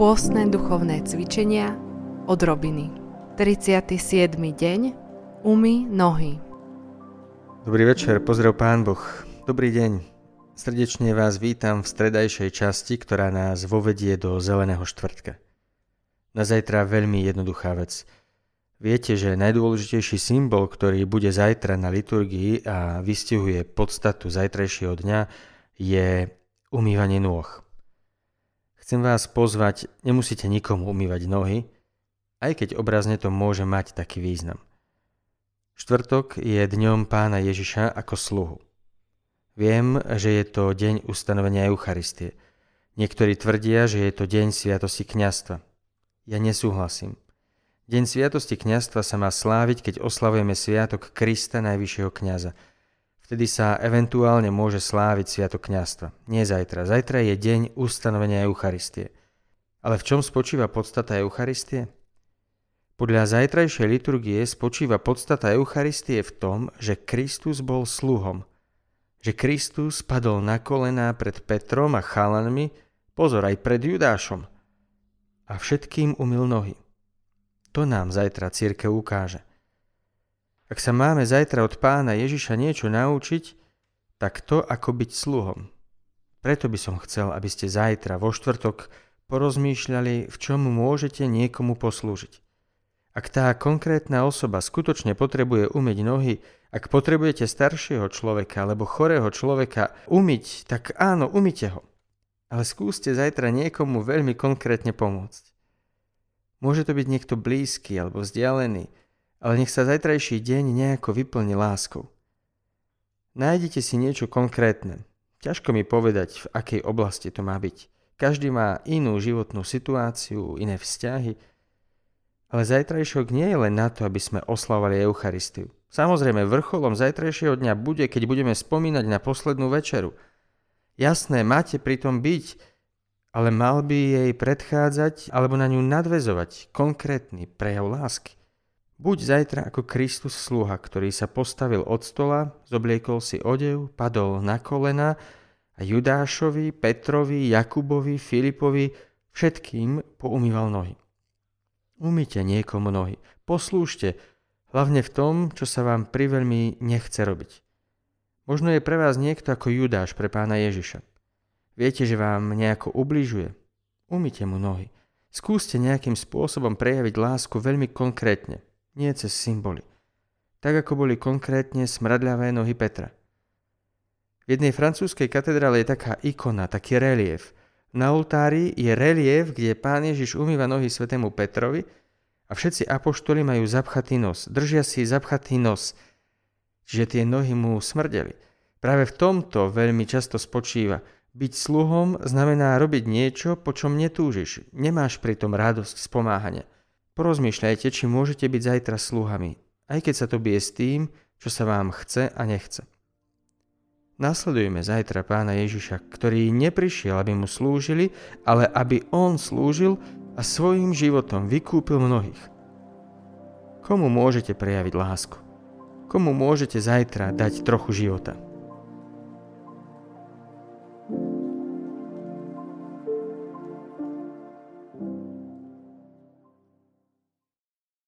Pôstne duchovné cvičenia od Robiny. 37. deň Umy nohy. Dobrý večer, pozdrav Pán Boh. Dobrý deň. Srdečne vás vítam v stredajšej časti, ktorá nás vovedie do Zeleného štvrtka. Na zajtra veľmi jednoduchá vec. Viete, že najdôležitejší symbol, ktorý bude zajtra na liturgii a vystihuje podstatu zajtrajšieho dňa, je umývanie nôh. Chcem vás pozvať, nemusíte nikomu umývať nohy, aj keď obrazne to môže mať taký význam. Štvrtok je dňom pána Ježiša ako sluhu. Viem, že je to deň ustanovenia Eucharistie. Niektorí tvrdia, že je to deň sviatosti kňastva. Ja nesúhlasím. Deň sviatosti kňastva sa má sláviť, keď oslavujeme sviatok Krista, najvyššieho kňaza – Vtedy sa eventuálne môže sláviť sviatok kňastva. Nie zajtra. Zajtra je deň ustanovenia Eucharistie. Ale v čom spočíva podstata Eucharistie? Podľa zajtrajšej liturgie spočíva podstata Eucharistie v tom, že Kristus bol sluhom. Že Kristus padol na kolená pred Petrom a chalanmi, pozor aj pred Judášom. A všetkým umil nohy. To nám zajtra církev ukáže. Ak sa máme zajtra od pána Ježiša niečo naučiť, tak to ako byť sluhom. Preto by som chcel, aby ste zajtra vo štvrtok porozmýšľali, v čom môžete niekomu poslúžiť. Ak tá konkrétna osoba skutočne potrebuje umyť nohy, ak potrebujete staršieho človeka alebo chorého človeka umyť, tak áno, umyte ho. Ale skúste zajtra niekomu veľmi konkrétne pomôcť. Môže to byť niekto blízky alebo vzdialený, ale nech sa zajtrajší deň nejako vyplní láskou. Nájdete si niečo konkrétne. Ťažko mi povedať, v akej oblasti to má byť. Každý má inú životnú situáciu, iné vzťahy, ale zajtrajšok nie je len na to, aby sme oslavovali Eucharistiu. Samozrejme, vrcholom zajtrajšieho dňa bude, keď budeme spomínať na poslednú večeru. Jasné, máte pri tom byť, ale mal by jej predchádzať alebo na ňu nadvezovať konkrétny prejav lásky. Buď zajtra ako Kristus sluha, ktorý sa postavil od stola, zobliekol si odev, padol na kolena a Judášovi, Petrovi, Jakubovi, Filipovi všetkým poumýval nohy. Umýte niekomu nohy, poslúžte, hlavne v tom, čo sa vám priveľmi nechce robiť. Možno je pre vás niekto ako Judáš pre pána Ježiša. Viete, že vám nejako ubližuje? Umýte mu nohy. Skúste nejakým spôsobom prejaviť lásku veľmi konkrétne nie cez symboly. Tak ako boli konkrétne smradľavé nohy Petra. V jednej francúzskej katedrále je taká ikona, taký relief. Na oltári je relief, kde pán Ježiš umýva nohy svetému Petrovi a všetci apoštoli majú zapchatý nos. Držia si zapchatý nos, čiže tie nohy mu smrdeli. Práve v tomto veľmi často spočíva. Byť sluhom znamená robiť niečo, po čom netúžiš. Nemáš pritom radosť z pomáhania. Porozmýšľajte, či môžete byť zajtra sluhami, aj keď sa to bije s tým, čo sa vám chce a nechce. Nasledujeme zajtra pána Ježiša, ktorý neprišiel, aby mu slúžili, ale aby on slúžil a svojim životom vykúpil mnohých. Komu môžete prejaviť lásku? Komu môžete zajtra dať trochu života?